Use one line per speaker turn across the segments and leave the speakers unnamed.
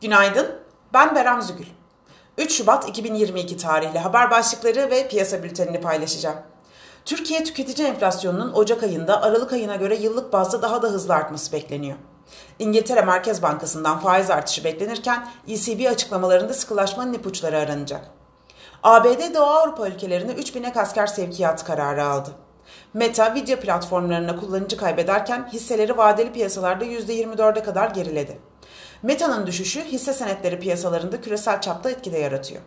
Günaydın, ben Berem Zügül. 3 Şubat 2022 tarihli haber başlıkları ve piyasa bültenini paylaşacağım. Türkiye tüketici enflasyonunun Ocak ayında Aralık ayına göre yıllık bazda daha da hızlı artması bekleniyor. İngiltere Merkez Bankası'ndan faiz artışı beklenirken ECB açıklamalarında sıkılaşmanın ipuçları aranacak. ABD Doğu Avrupa ülkelerine 3000 ek asker sevkiyatı kararı aldı. Meta video platformlarına kullanıcı kaybederken hisseleri vadeli piyasalarda %24'e kadar geriledi. Meta'nın düşüşü hisse senetleri piyasalarında küresel çapta etkide yaratıyor.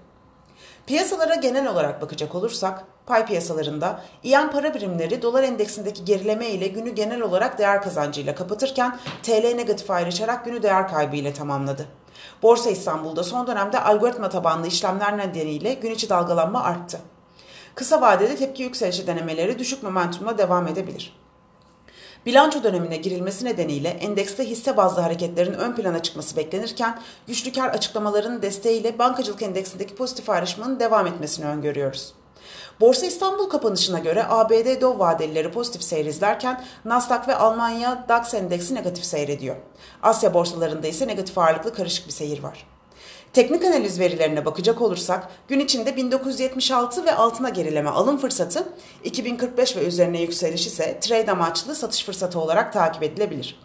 Piyasalara genel olarak bakacak olursak, pay piyasalarında İyan para birimleri dolar endeksindeki gerileme ile günü genel olarak değer kazancıyla kapatırken TL negatif ayrışarak günü değer kaybı ile tamamladı. Borsa İstanbul'da son dönemde algoritma tabanlı işlemler nedeniyle gün içi dalgalanma arttı. Kısa vadede tepki yükselişi denemeleri düşük momentumla devam edebilir. Bilanço dönemine girilmesi nedeniyle endekste hisse bazlı hareketlerin ön plana çıkması beklenirken güçlü kar açıklamalarının desteğiyle bankacılık endeksindeki pozitif ayrışmanın devam etmesini öngörüyoruz. Borsa İstanbul kapanışına göre ABD Dow vadelileri pozitif seyrizlerken Nasdaq ve Almanya DAX endeksi negatif seyrediyor. Asya borsalarında ise negatif ağırlıklı karışık bir seyir var. Teknik analiz verilerine bakacak olursak gün içinde 1976 ve altına gerileme alım fırsatı, 2045 ve üzerine yükseliş ise trade amaçlı satış fırsatı olarak takip edilebilir.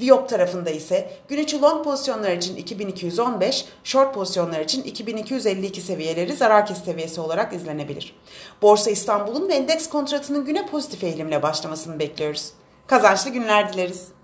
Viyop tarafında ise gün içi long pozisyonlar için 2215, short pozisyonlar için 2252 seviyeleri zarar kes seviyesi olarak izlenebilir. Borsa İstanbul'un ve endeks kontratının güne pozitif eğilimle başlamasını bekliyoruz. Kazançlı günler dileriz.